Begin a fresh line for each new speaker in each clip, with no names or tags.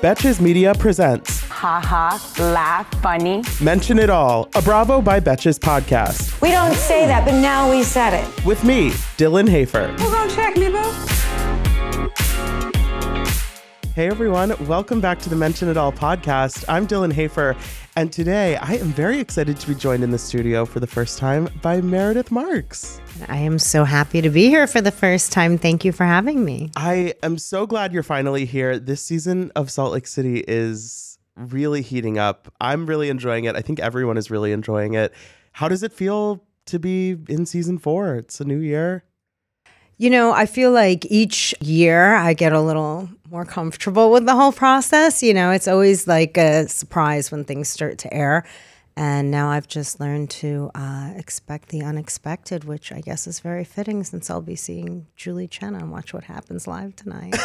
Betches Media presents
haha, laugh, funny.
Mention It All, a Bravo by Betches podcast.
We don't say that, but now we said it.
With me, Dylan Hafer.
Who's gonna check me, boo?
Hey everyone, welcome back to the Mention It All podcast. I'm Dylan Hafer, and today I am very excited to be joined in the studio for the first time by Meredith Marks.
I am so happy to be here for the first time. Thank you for having me.
I am so glad you're finally here. This season of Salt Lake City is really heating up. I'm really enjoying it. I think everyone is really enjoying it. How does it feel to be in season four? It's a new year.
You know, I feel like each year I get a little more comfortable with the whole process. You know, it's always like a surprise when things start to air. And now I've just learned to uh, expect the unexpected, which I guess is very fitting since I'll be seeing Julie Chen on Watch What Happens Live tonight.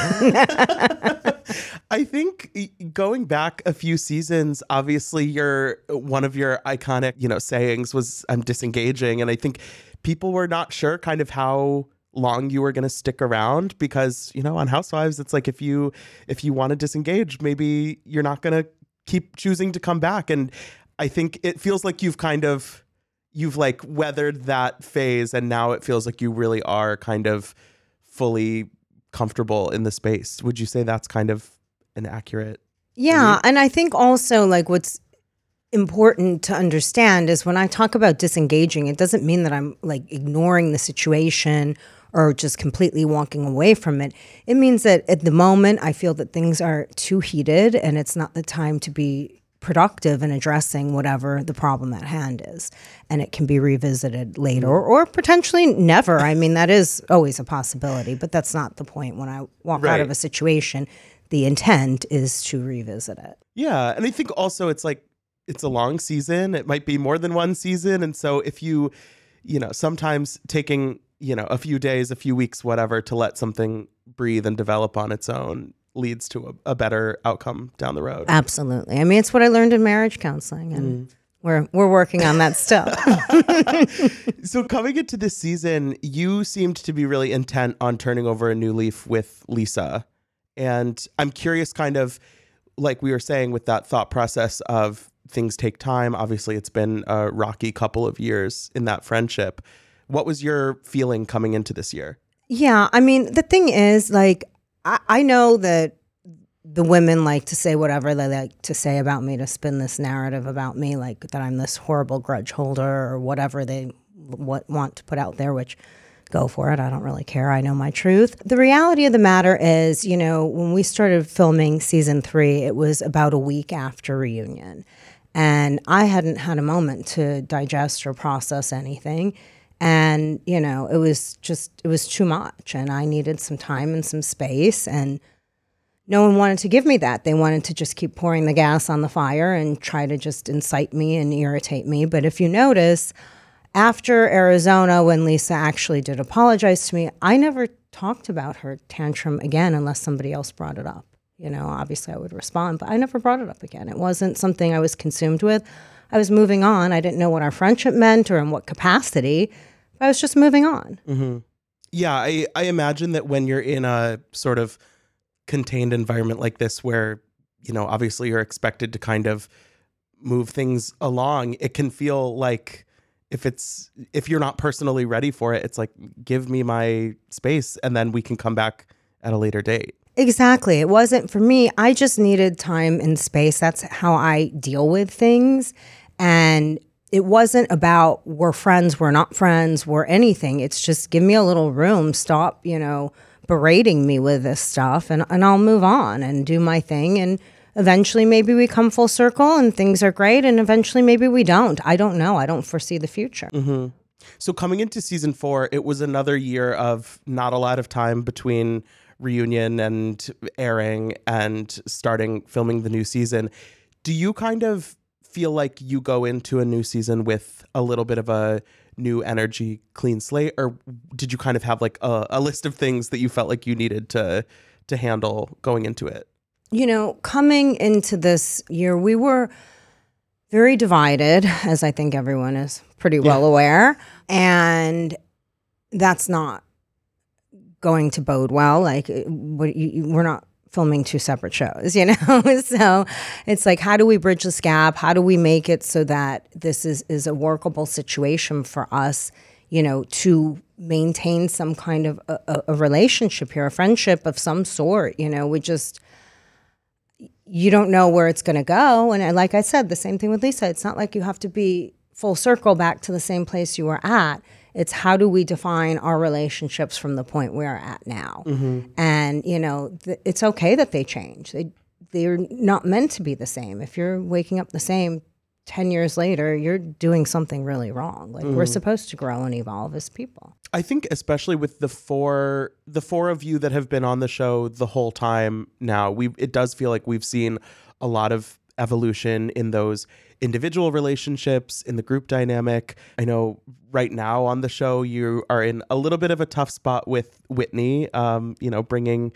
I think going back a few seasons, obviously your one of your iconic, you know, sayings was "I'm disengaging," and I think people were not sure kind of how long you were going to stick around because you know on housewives it's like if you if you want to disengage maybe you're not going to keep choosing to come back. And i think it feels like you've kind of you've like weathered that phase and now it feels like you really are kind of fully comfortable in the space. Would you say that's kind of an accurate
yeah and i think also like what's important to understand is when i talk about disengaging it doesn't mean that i'm like ignoring the situation or just completely walking away from it. It means that at the moment, I feel that things are too heated and it's not the time to be productive in addressing whatever the problem at hand is. And it can be revisited later or, or potentially never. I mean, that is always a possibility, but that's not the point. When I walk
Right.
out of a situation, the intent is to revisit it.
Yeah, and I think also it's like it's a long season. It might be more than one season, and so if you, you know, sometimes taking you know a few days, a few weeks, whatever, to let something breathe and develop on its own leads to a, a better outcome down the road.
Absolutely. I mean, it's what I learned in marriage counseling, and mm. we're we're working on that still.
So coming into this season, you seemed to be really intent on turning over a new leaf with Lisa. And I'm curious kind of like we were saying with that thought process of things take time. Obviously, it's been a rocky couple of years in that friendship. What was your feeling coming into this year?
Yeah, I mean, the thing is, like, I, I know that the women like to say whatever they like to say about me to spin this narrative about me, like that I'm this horrible grudge holder or whatever they what, want to put out there, which go for it. I don't really care. I know my truth. The reality of the matter is, you know, when we started filming season three, it was about a week after reunion. And I hadn't had a moment to digest or process anything and you know it was just it was too much. And i needed some time and some space. And no one wanted to give me that. They wanted to just keep pouring the gas on the fire and try to just incite me and irritate me. But if you notice after arizona when lisa actually did apologize to me i never talked about her tantrum again unless somebody else brought it up. You know obviously i would respond but i never brought it up again. It wasn't something i was consumed with i was moving on i didn't know what our friendship meant or in what capacity I was just moving on. Mm-hmm.
Yeah, I, I imagine that when you're in a sort of contained environment like this, where, you know, obviously you're expected to kind of move things along, it can feel like if it's, if you're not personally ready for it, it's like, give me my space and then we can come back at a later date.
Exactly. It wasn't for me. I just needed time and space. That's how I deal with things. And it wasn't about we're friends, we're not friends, we're anything. It's just give me a little room. Stop, you know, berating me with this stuff and, and I'll move on and do my thing. And eventually maybe we come full circle and things are great. And eventually maybe we don't. I don't know. I don't foresee the future. Mm-hmm.
So coming into season four, it was another year of not a lot of time between reunion and airing and starting filming the new season, do you kind of feel like you go into a new season with a little bit of a new energy, clean slate, or did you kind of have like a, a list of things that you felt like you needed to to handle going into it?
You know, coming into this year, we were very divided, as I think everyone is pretty well aware. And that's not going to bode well. Like, what, you, you- we're not filming two separate shows, you know? so it's like, how do we bridge this gap? How do we make it so that this is, is a workable situation for us, you know, to maintain some kind of a, a, a relationship here, a friendship of some sort? You know, we just, you don't know where it's going to go. And like I said, the same thing with Lisa. It's not like you have to be full circle back to the same place you were at. It's how do we define our relationships from the point we're at now? Mm-hmm. And you know, th- it's okay that they change. They they're not meant to be the same. If you're waking up the same 10 years later, you're doing something really wrong. Like we're mm. supposed to grow and evolve as people.
I think especially with the four the four of you that have been on the show the whole time now, we it does feel like we've seen a lot of evolution in those individual relationships, in the group dynamic. I know right now on the show you are in a little bit of a tough spot with Whitney, um, you know, bringing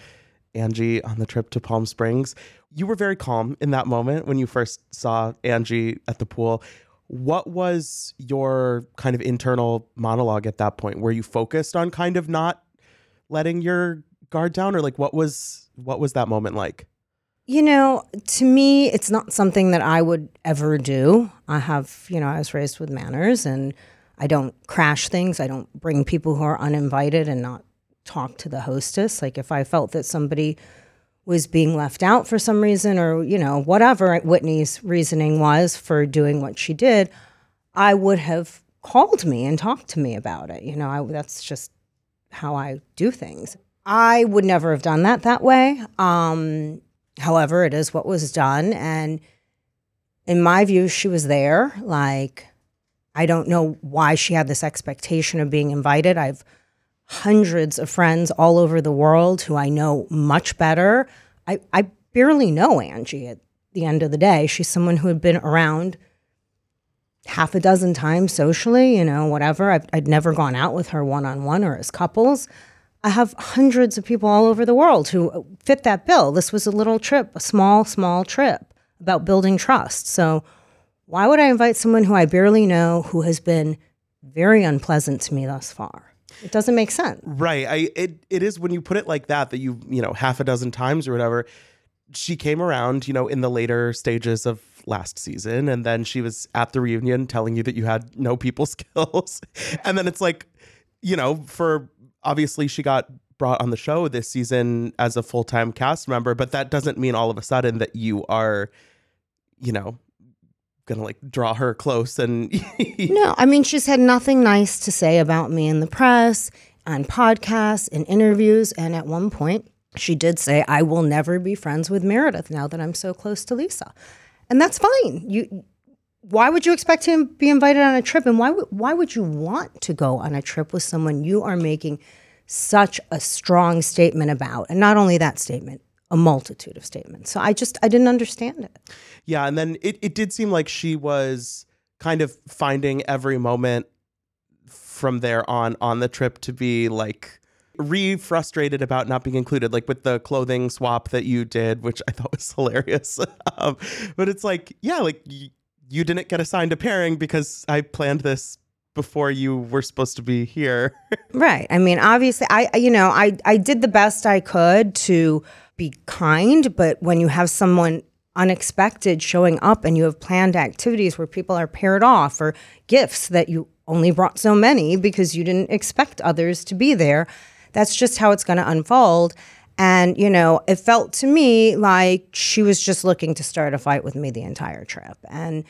Angie on the trip to Palm Springs. You were very calm in that moment when you first saw Angie at the pool. What was your kind of internal monologue at that point? Were you focused on kind of not letting your guard down or like what was what was that moment like?
You know, to me, it's not something that I would ever do. I have, you know, I was raised with manners and I don't crash things. I don't bring people who are uninvited and not talk to the hostess. Like if I felt that somebody was being left out for some reason or, you know, whatever Whitney's reasoning was for doing what she did, I would have called me and talked to me about it. You know, I, that's just how I do things. I would never have done that that way. Um, however, it is what was done. And in my view, she was there. Like, I don't know why she had this expectation of being invited. I've hundreds of friends all over the world who I know much better. I, I barely know Angie at the end of the day. She's someone who had been around half a dozen times socially, you know, whatever. I've, I'd never gone out with her one on one or as couples. I have hundreds of people all over the world who uh, fit that bill. This was a little trip, a small, small trip about building trust. So, why would I invite someone who I barely know who has been very unpleasant to me thus far? It doesn't make sense.
Right. I it it is when you put it like that that you, you know, half a dozen times or whatever. She came around, you know, in the later stages of last season and then she was at the reunion telling you that you had no people skills. and then it's like, you know, for obviously she got brought on the show this season as a full-time cast member, but that doesn't mean all of a sudden that you are, you know, gonna like draw her close and
No, I mean, she's had nothing nice to say about me in the press, on podcasts, in interviews. And at one point, she did say, I will never be friends with Meredith now that I'm so close to Lisa. And that's fine. You. Why would you expect to be invited on a trip? And why, would- why would you want to go on a trip with someone you are making such a strong statement about? And not only that statement, a multitude of statements. So I just, I didn't understand it.
Yeah, and then it, it did seem like she was kind of finding every moment from there on on the trip to be like re frustrated about not being included, like with the clothing swap that you did, which I thought was hilarious. um, but it's like, yeah, like y- you didn't get assigned a pairing because I planned this before you were supposed to be here.
Right. I mean, obviously, I you know I I did the best I could to be kind, but when you have someone unexpected showing up and you have planned activities where people are paired off or gifts that you only brought so many because you didn't expect others to be there, that's just how it's going to unfold. And you know, it felt to me like she was just looking to start a fight with me the entire trip, and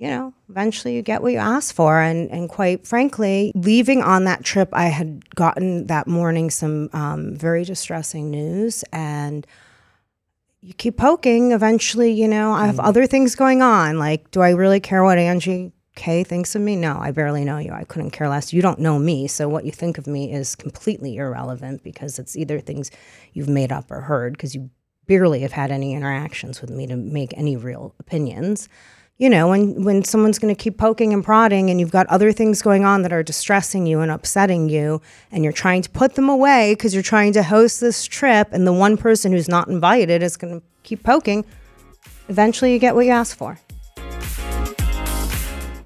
you know, eventually you get what you ask for. And, and quite frankly, leaving on that trip, I had gotten that morning some um, very distressing news. And you keep poking. Eventually, you know, I have other things going on. Like, do I really care what Angie K. thinks of me. No, I barely know you. I couldn't care less. You don't know me. So what you think of me is completely irrelevant because it's either things you've made up or heard because you barely have had any interactions with me to make any real opinions. You know, when, when someone's going to keep poking and prodding and you've got other things going on that are distressing you and upsetting you, and you're trying to put them away because you're trying to host this trip, and the one person who's not invited is going to keep poking, eventually you get what you ask for.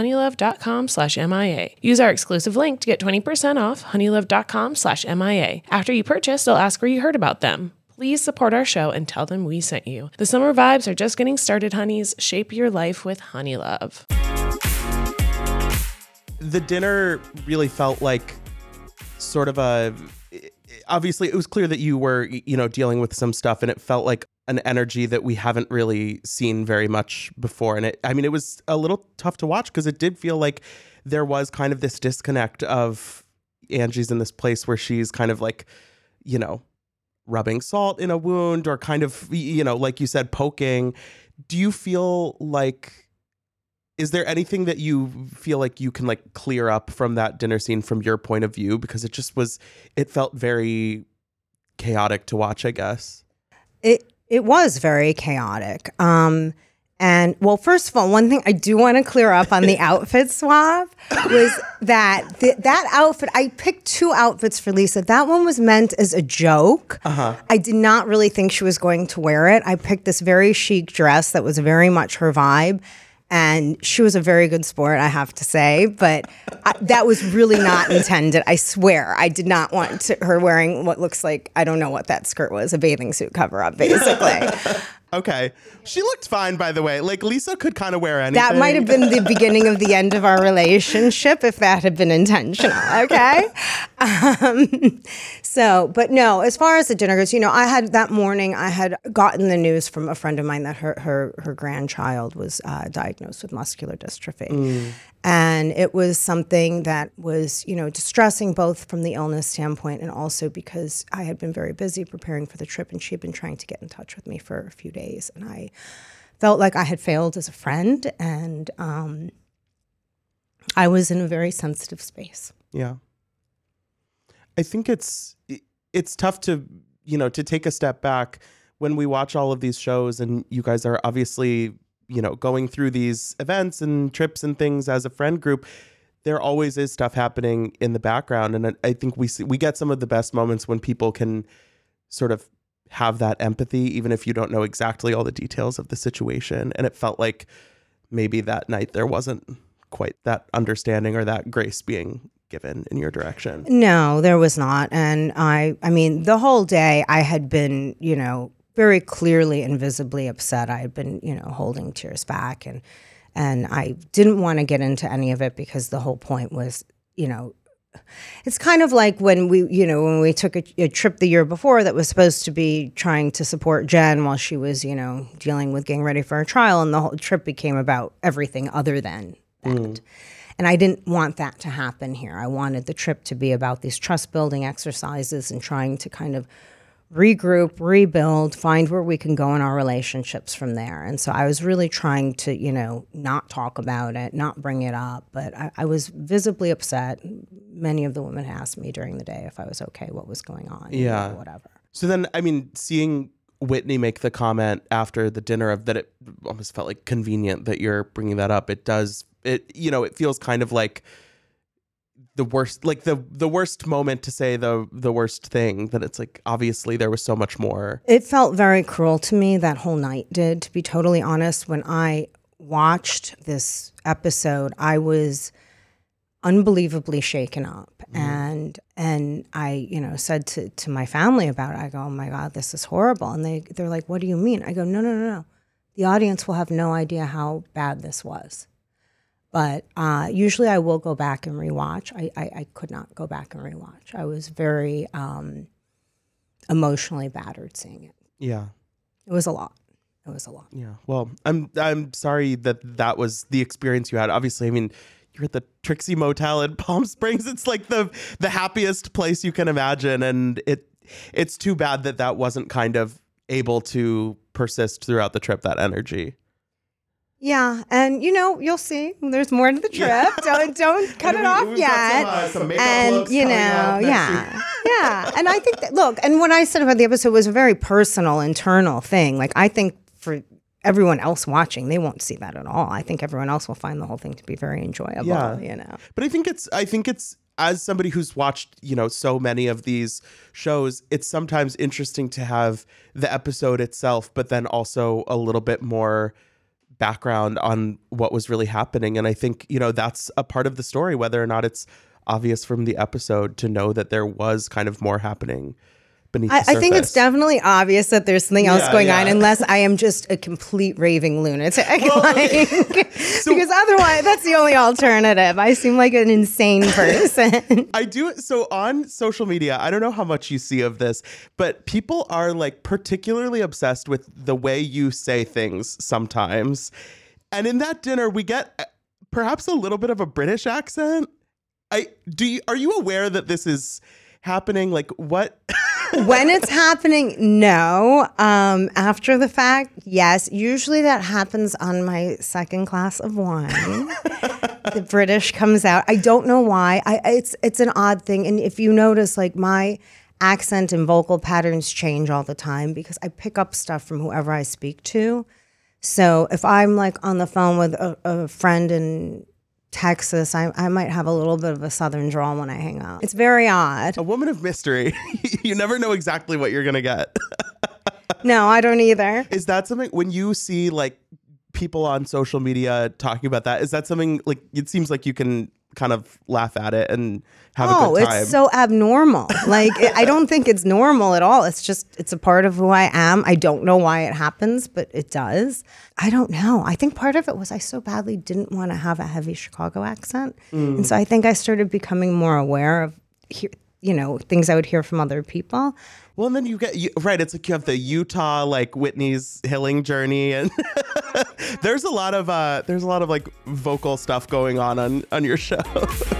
honeylove.com slash MIA. Use our exclusive link to get 20% off honeylove.com slash MIA. After you purchase, they'll ask where you heard about them. Please support our show and tell them we sent you. The summer vibes are just getting started, honeys. Shape your life with Honeylove.
The dinner really felt like sort of a obviously it was clear that you were you know dealing with some stuff and it felt like an energy that we haven't really seen very much before. And it i mean it was a little tough to watch because it did feel like there was kind of this disconnect of angie's in this place where she's kind of like you know rubbing salt in a wound or kind of you know like you said poking. Do you feel like is there anything that you feel like you can like clear up from that dinner scene from your point of view? Because it just was it felt very chaotic to watch i guess.
It it was very chaotic. Um, and well, first of all, one thing I do want to clear up on the outfit swap was that th- that outfit I picked two outfits for Lisa. That one was meant as a joke. Uh-huh. I did not really think she was going to wear it. I picked this very chic dress that was very much her vibe. And she was a very good sport, I have to say, but I, that was really not intended. I swear, I did not want to, her wearing what looks like I don't know what that skirt was—a bathing suit cover-up, basically.
okay she looked fine by the way like lisa could kind of wear anything
That might have been the beginning of the end of our relationship if that had been intentional. Okay. Um, so, but no, as far as the dinner goes, you know, I had that morning, I had gotten the news from a friend of mine that her her, her grandchild was uh, diagnosed with muscular dystrophy. And it was something that was, you know, distressing both from the illness standpoint and also because I had been very busy preparing for the trip and she had been trying to get in touch with me for a few days. And I felt like I had failed as a friend and um, I was in a very sensitive space.
Yeah. I think it's it's tough to, you know, to take a step back when we watch all of these shows and you guys are obviously, you know, going through these events and trips and things as a friend group, there always is stuff happening in the background. And I- think we see, we get some of the best moments when people can sort of have that empathy even if you don't know exactly all the details of the situation. And it felt like maybe that night there wasn't quite that understanding or that grace being given in your direction.
No, there was not. And I I mean, the whole day I had been, you know, very clearly and visibly upset. I had been, you know, holding tears back and and I didn't want to get into any of it because the whole point was, you know, it's kind of like when we, you know, when we took a, a trip the year before that was supposed to be trying to support Jen while she was, you know, dealing with getting ready for her trial, and the whole trip became about everything other than that. Mm. And I didn't want that to happen here. I wanted the trip to be about these trust building exercises and trying to kind of regroup, rebuild, find where we can go in our relationships from there. And so I was really trying to, you know, not talk about it, not bring it up. But I, I was visibly upset. Many of the women asked me during the day if I was okay, what was going on, you know,
Yeah.
whatever.
So then, I mean, seeing Whitney make the comment after the dinner of that it almost felt like convenient that you're bringing that up. It does, it, you know, it feels kind of like the worst, like the, the worst moment to say the, the worst thing that it's like, obviously there was so much more.
It felt very cruel to me that whole night did, to be totally honest. When I watched this episode, I was unbelievably shaken up mm-hmm. and and I, you know, said to, to my family about it, I go, Oh my God, this is horrible. And they they're like, What do you mean? I go, No, no, no, no. The audience will have no idea how bad this was. But uh, usually I will go back and rewatch. I, I, I could not go back and rewatch. I was very um, emotionally battered seeing it.
Yeah.
It was a lot. It was a lot.
Yeah. Well, I'm, I'm sorry that that was the experience you had. Obviously, I mean, you're at the Trixie Motel in Palm Springs. It's like the, the happiest place you can imagine. And it, it's too bad that that wasn't kind of able to persist throughout the trip, that energy.
Yeah, and you know you'll see. There's more to the trip. Don't don't cut it
we-
off yet.
some, uh, some
and you know,
coming up next
yeah, yeah. And I think that look, and what I said about the episode was a very personal, internal thing. Like I think for everyone else watching, they won't see that at all. I think everyone else will find the whole thing to be very enjoyable.
Yeah.
You know.
But I think it's I think it's as somebody who's watched, you know, so many of these shows, it's sometimes interesting to have the episode itself, but then also a little bit more background on what was really happening. And I think, you know, that's a part of the story, whether or not it's obvious from the episode to know that there was kind of more happening beneath
I, I think it's definitely obvious that there's something else
Yeah,
going on, unless I am just a complete raving lunatic. like, because otherwise, that's the only alternative. I seem like an insane person.
I do so on social media. I don't know how much you see of this, but people are like particularly obsessed with the way you say things sometimes. And in that dinner, we get uh, perhaps a little bit of a British accent. I do you are you aware that this is happening? Like what
when it's happening, no. Um, after the fact, yes. Usually that happens on my second glass of wine. the British comes out. I don't know why. I it's it's an odd thing. And if you notice, like my accent and vocal patterns change all the time because I pick up stuff from whoever I speak to. So if I'm like on the phone with a, a friend in Texas, I, I might have a little bit of a southern drawl when I hang out. It's very odd.
a woman of mystery. you never know exactly what you're gonna get.
No, I don't either.
Is that something when you see like people on social media talking about that? Is that something like it seems like you can kind of laugh at it and have a
Oh,
good time?
Oh, it's so abnormal. Like it- I don't think it's normal at all. It's just it's a part of who I am. I don't know why it happens, but it does. I don't know. I think part of it was I so badly didn't want to have a heavy Chicago accent,
Mm.
and so I think I started becoming more aware of, you know, things I would hear from other people.
Well, and then you get you, right. It's like you have the Utah like Whitney's hilling journey, and there's a lot of uh, there's a lot of like vocal stuff going on on on your show.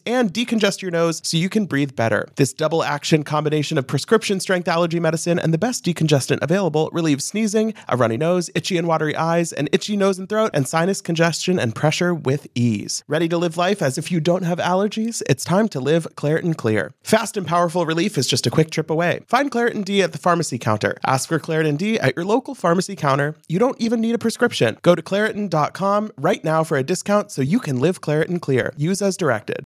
and decongest your nose so you can breathe better. This double action combination of prescription strength allergy medicine and the best decongestant available relieves sneezing, a runny nose, itchy and watery eyes, an itchy nose and throat, and sinus congestion and pressure with ease. Ready to live life as if you don't have allergies? It's time to live Claritin Clear. Fast and powerful relief is just a quick trip away. Find Claritin D at the pharmacy counter. Ask for Claritin D at your local pharmacy counter. You don't even need a prescription. Go to Claritin.com right now for a discount so you can live Claritin Clear. Use as directed.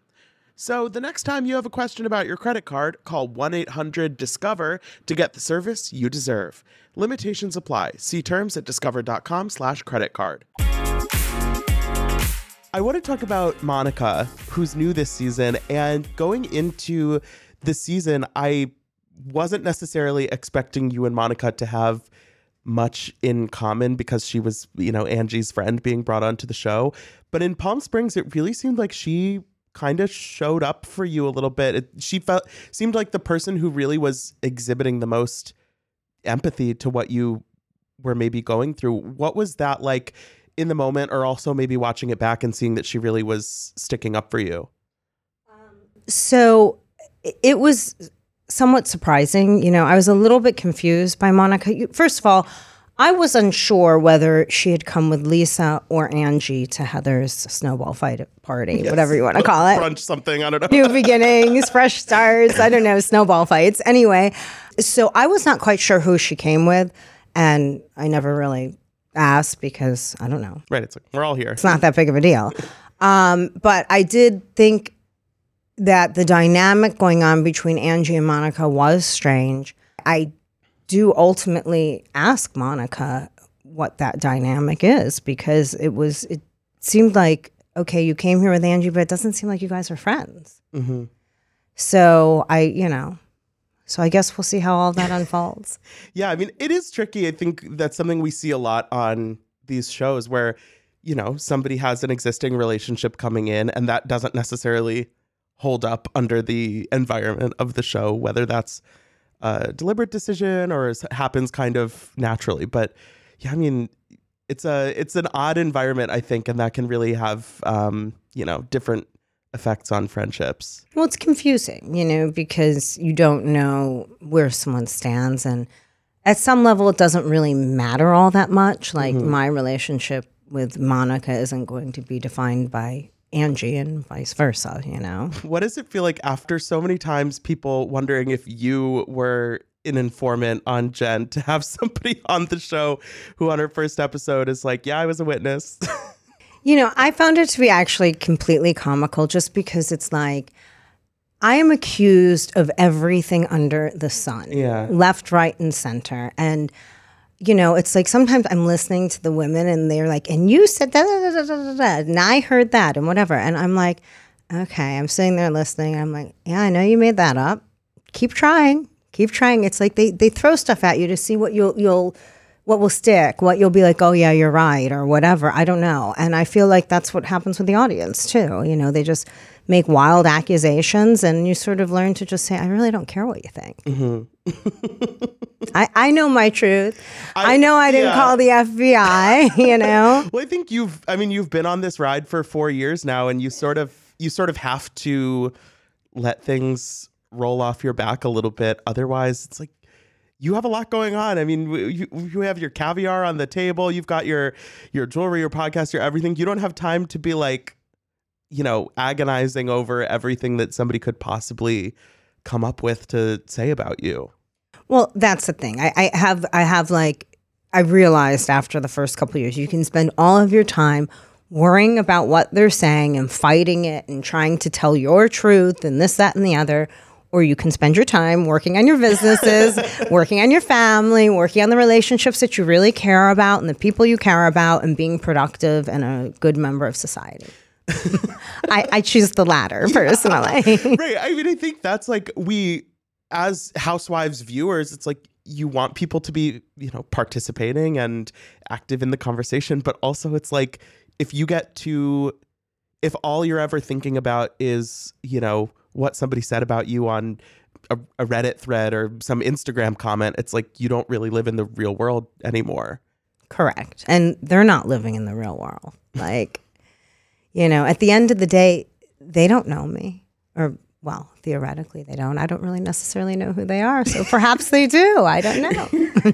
So, the next time you have a question about your credit card, call 1 800 Discover to get the service you deserve. Limitations apply. See terms at discover.com/slash credit card. I want to talk about Monica, who's new this season. And going into the season, I wasn't necessarily expecting you and Monica to have much in common because she was, you know, Angie's friend being brought onto the show. But in Palm Springs, it really seemed like she kind of showed up for you a little bit. It, she felt seemed like the person who really was exhibiting the most empathy to what you were maybe going through. What was that like in the moment or also maybe watching it back and seeing that she really was sticking up for you?
Um, so it was somewhat surprising. You know, I was a little bit confused by Monica. First of all, I was unsure whether she had come with Lisa or Angie to Heather's snowball fight party, whatever you want to call it.
Brunch something, I don't know.
New beginnings, fresh starts. I don't know, snowball fights. Anyway, so I was not quite sure who she came with, and I never really asked because I don't know.
Right, it's like we're all here.
It's not that big of a deal. Um, but I did think that the dynamic going on between Angie and Monica was strange. I do ultimately ask Monica what that dynamic is because it was it seemed like okay, you came here with Angie, but it doesn't seem like you guys are friends.
Mhm.
So I, you know, so I guess we'll see how all that unfolds.
Yeah, I mean, it is tricky. I think that's something we see a lot on these shows where, you know, somebody has an existing relationship coming in and that doesn't necessarily hold up under the environment of the show, whether that's a deliberate decision or is, happens kind of naturally. But yeah, I mean, it's a it's an odd environment, I think, and that can really have um, you know, different effects on friendships.
Well, it's confusing, you know, because you don't know where someone stands. And at some level, it doesn't really matter all that much. Like my relationship with Monica isn't going to be defined by Angie and vice versa, you know?
What does it feel like after so many times people wondering if you were an informant on Jen to have somebody on the show who on her first episode is like, Yeah, I was a witness.
You know, I found it to be actually completely comical just because it's like, I am accused of everything under the sun.
Yeah.
Left, right, and center. And, you know, it's like sometimes I'm listening to the women and they're like, and you said that, and I heard that and whatever. And I'm like, okay, I'm sitting there listening. I'm like, yeah, I know you made that up. Keep trying. Keep trying. It's like they, they throw stuff at you to see what you'll you'll what will stick, what you'll be like, oh yeah, you're right, or whatever. I don't know. And I feel like that's what happens with the audience too. You know, they just make wild accusations, and you sort of learn to just say, I really don't care what you think.
Mm-hmm.
I, I know my truth. I, know I didn't
yeah.
call the FBI. You know.
Well, I think you've I mean you've been on this ride for 4 years now and you sort of you sort of have to let things roll off your back a little bit otherwise it's like you have a lot going on. I mean, you, you have your caviar on the table, you've got your your jewelry, your podcast, your everything. You don't have time to be like you know, agonizing over everything that somebody could possibly come up with to say about you.
Well, that's the thing. I, I have I have like I realized after the first couple years, you can spend all of your time worrying about what they're saying and fighting it and trying to tell your truth and this, that, and the other. Or you can spend your time working on your businesses, working on your family, working on the relationships that you really care about and the people you care about, and being productive and a good member of society. I, I choose the latter personally.
right. I mean, I think that's like we, as housewives viewers, it's like you want people to be, you know, participating and active in the conversation, but also it's like if you get to, if all you're ever thinking about is, you know, what somebody said about you on a, a Reddit thread or some Instagram comment, it's like you don't really live in the real world anymore.
Correct. And they're not living in the real world. Like, you know, at the end of the day, they don't know me. Or, well, theoretically, they don't. I don't really necessarily know who they are. So perhaps they do. I don't know.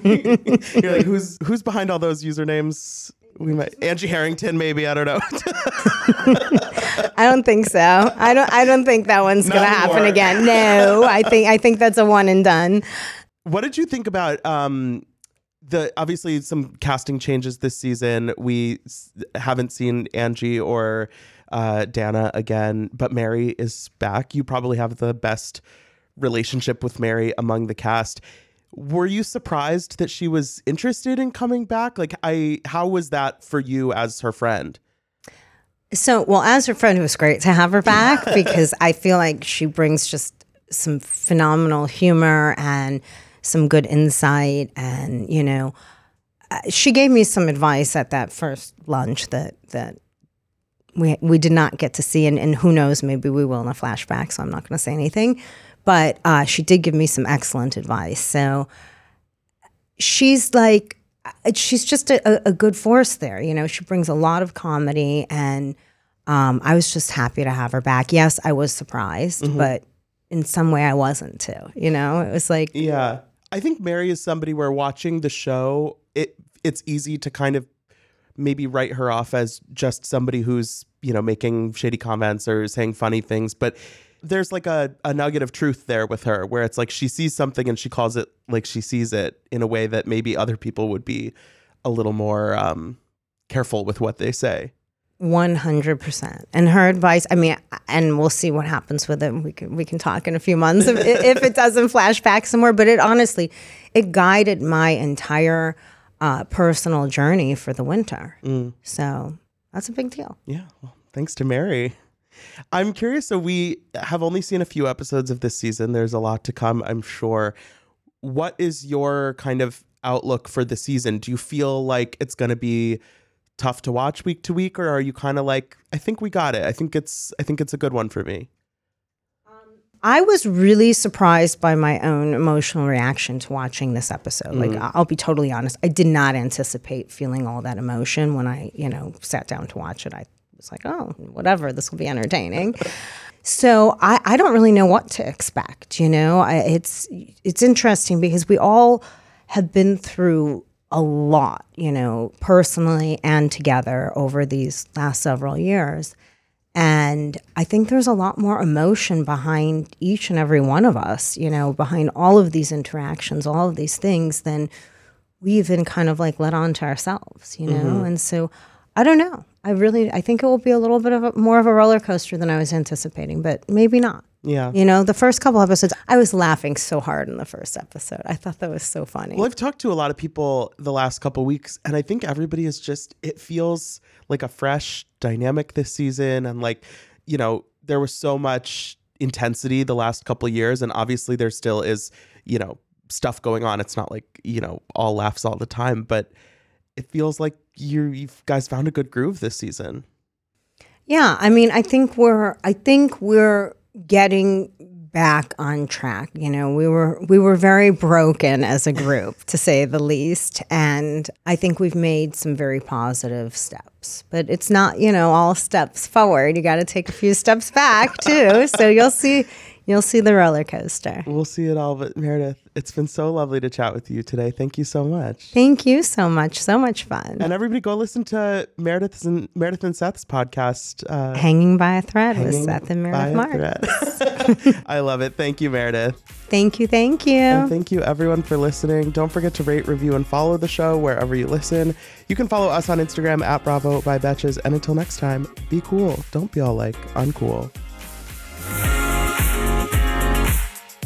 You're like, who's who's behind all those usernames? We might Angie Harrington, maybe I don't know.
I don't think so. I don't I don't think that one's gonna
Not
happen again. No. I think I think that's a one and done.
what did you think about um, the obviously some casting changes this season? We s- haven't seen Angie or uh, Danna again, but Mary is back. You probably have the best relationship with Mary among the cast. Were you surprised that she was interested in coming back? Like, I how was that for you as her friend?
So, well, as her friend, it was great to have her back because I feel like she brings just some phenomenal humor and some good insight. And, you know, uh, she gave me some advice at that first lunch that, that, we, we did not get to see, and, and who knows, maybe we will in a flashback, so I'm not going to say anything. But uh, she did give me some excellent advice. So she's like, uh, she's just a, a- a good force there. You know, she brings a lot of comedy, and um, I was just happy to have her back. Yes, I was surprised, but in some way I wasn't too. You know, it was like,
Yeah. I think Mary is somebody where watching the show, it it's easy to kind of maybe write her off as just somebody who's, you know, making shady comments or saying funny things, but there's like a, a nugget of truth there with her where it's like she sees something and she calls it like she sees it in a way that maybe other people would be a little more um, careful with what they say.
One hundred percent. And her advice, I mean, and we'll see what happens with it. We can we can talk in a few months if, if it doesn't flash back somewhere. But it honestly, it guided my entire uh, personal journey for the winter. So that's a big deal.
Yeah. Well, thanks to Mary. I'm curious. So we have only seen a few episodes of this season. There's a lot to come, I'm sure. What is your kind of outlook for the season? Do you feel like it's going to be tough to watch week to week, or are you kind of like, I think we got it. I think it's, I think it's a good one for me.
I was really surprised by my own emotional reaction to watching this episode. Like, I- I'll be totally honest, I did not anticipate feeling all that emotion when I, you know, sat down to watch it. I was like, oh, whatever, this will be entertaining. so I, I don't really know what to expect. You know, I, it's it's interesting because we all have been through a lot, you know, personally and together over these last several years. And I think there's a lot more emotion behind each and every one of us, you know, behind all of these interactions, all of these things than we even kind of like let on to ourselves, you know? Mm-hmm. And so I don't know. I really, I think it will be a little bit of a, more of a roller coaster than I was anticipating, but maybe not.
Yeah.
You know, the first couple episodes, I was laughing so hard in the first episode. I thought that was so funny.
Well, I've talked to a lot of people the last couple weeks, and I think everybody is just, it feels like a fresh dynamic this season. And like, you know, there was so much intensity the last couple years, and obviously there still is, you know, stuff going on. It's not like, you know, all laughs all the time, but it feels like you you guys found a good groove this season.
Yeah, I mean, I think we're I think we're getting back on track. You know, we were we were very broken as a group to say the least, and I think we've made some very positive steps. But it's not, you know, all steps forward. You got to take a few steps back too. so you'll see you'll see the roller coaster.
We'll see it all, but Meredith, it's been so lovely to chat with you today. Thank you so much.
Thank you so much. So much fun.
And everybody go listen to Meredith's and Meredith and Seth's podcast. Uh,
Hanging by a thread with Seth and Meredith
a
Mark.
thread. I love it. Thank you, Meredith.
Thank you. Thank you.
And thank you, everyone, for listening. Don't forget to rate, review, and follow the show wherever you listen. You can follow us on Instagram at Bravo by Betches. And until next time, be cool. Don't be all like uncool.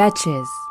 Betches.